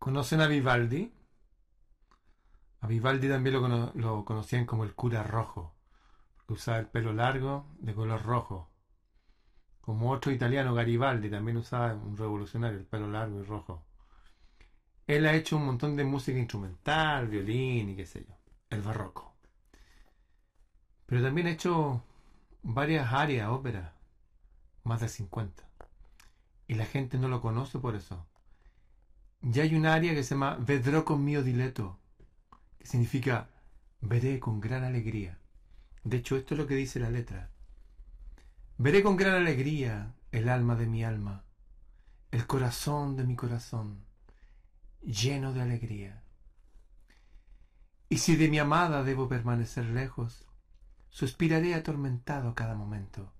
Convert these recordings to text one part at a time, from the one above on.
¿Conocen a Vivaldi? A Vivaldi también lo, lo conocían como el cura rojo, porque usaba el pelo largo de color rojo. Como otro italiano, Garibaldi, también usaba un revolucionario, el pelo largo y rojo. Él ha hecho un montón de música instrumental, violín y qué sé yo, el barroco. Pero también ha hecho varias áreas, óperas, más de 50. Y la gente no lo conoce por eso. Ya hay un área que se llama Vedrò con mio diletto, que significa veré con gran alegría. De hecho, esto es lo que dice la letra. Veré con gran alegría el alma de mi alma, el corazón de mi corazón, lleno de alegría. Y si de mi amada debo permanecer lejos, suspiraré atormentado cada momento,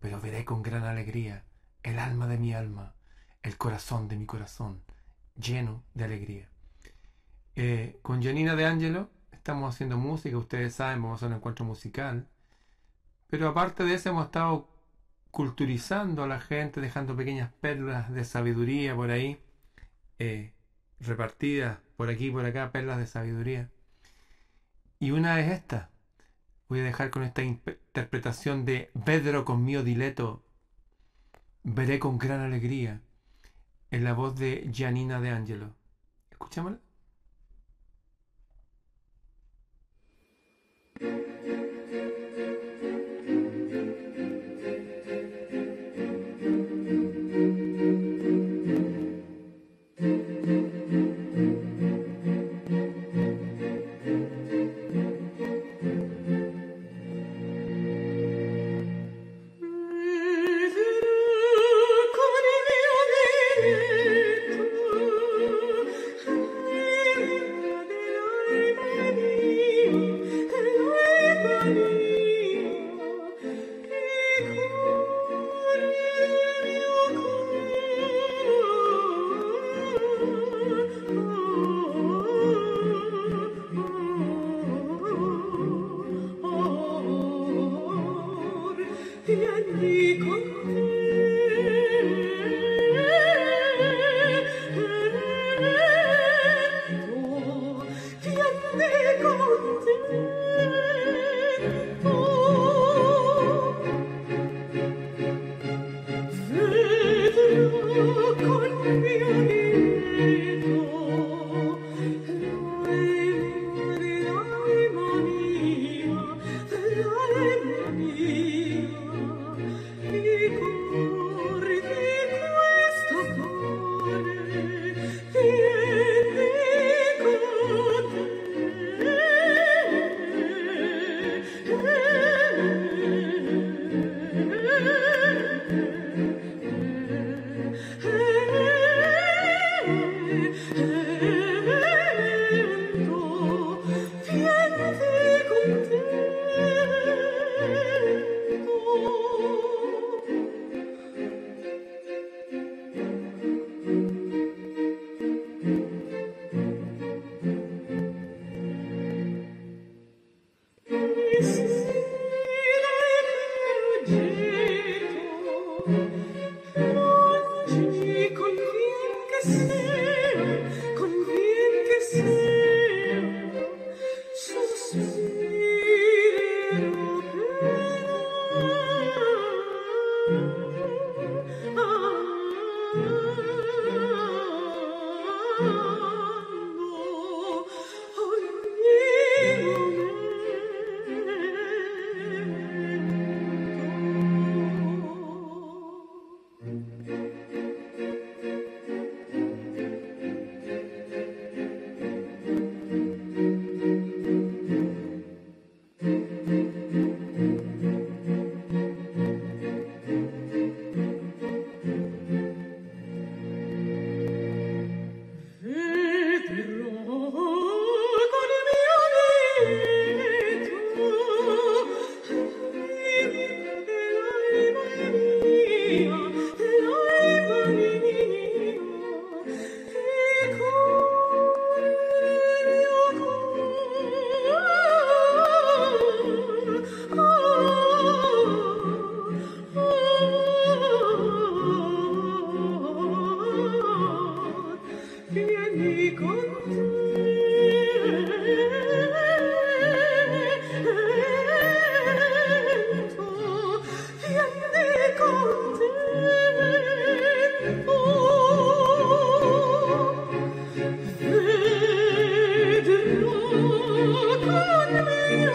pero veré con gran alegría el alma de mi alma, el corazón de mi corazón, lleno de alegría. Eh, con Janina de Angelo estamos haciendo música, ustedes saben, vamos a hacer un encuentro musical. Pero aparte de eso hemos estado culturizando a la gente, dejando pequeñas perlas de sabiduría por ahí, eh, repartidas por aquí y por acá, perlas de sabiduría. Y una es esta. Voy a dejar con esta interpretación de Vedro con mio dileto. Veré con gran alegría. En la voz de Giannina de Angelo. Escuchámosla. Música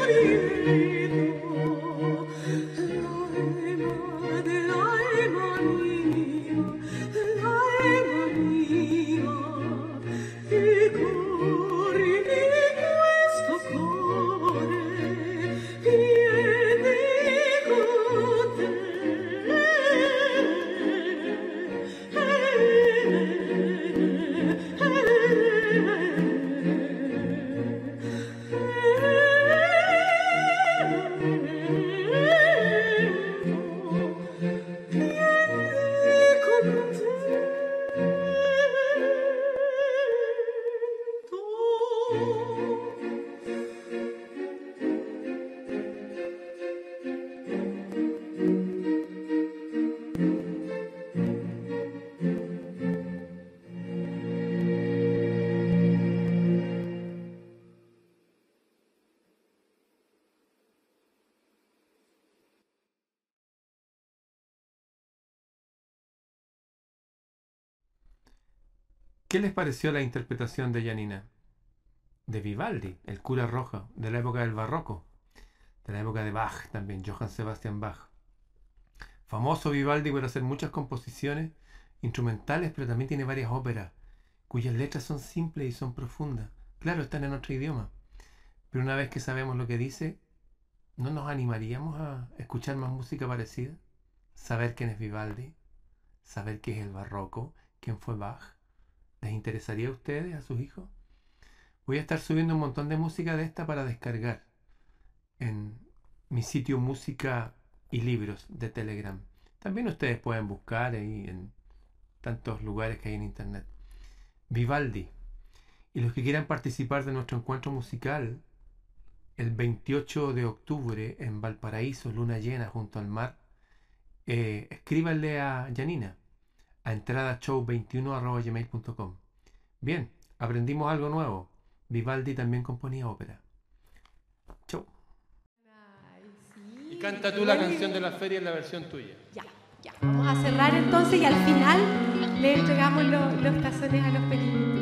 mio ¿Qué les pareció la interpretación de Janina? De Vivaldi, el cura rojo, de la época del barroco, de la época de Bach también, Johann Sebastian Bach. Famoso Vivaldi por hacer muchas composiciones instrumentales, pero también tiene varias óperas, cuyas letras son simples y son profundas. Claro, están en otro idioma, pero una vez que sabemos lo que dice, ¿no nos animaríamos a escuchar más música parecida? Saber quién es Vivaldi, saber qué es el barroco, quién fue Bach. ¿Les interesaría a ustedes, a sus hijos? Voy a estar subiendo un montón de música de esta para descargar en mi sitio música y libros de Telegram. También ustedes pueden buscar ahí en tantos lugares que hay en internet. Vivaldi. Y los que quieran participar de nuestro encuentro musical el 28 de octubre en Valparaíso, luna llena junto al mar, eh, escríbanle a Janina a entradashow21.gmail.com Bien, aprendimos algo nuevo. Vivaldi también componía ópera. Chau. Ay, sí. Y canta tú la canción de la feria en la versión tuya. Ya, ya. Vamos a cerrar entonces y al final le entregamos lo- los tazones a los pequeños.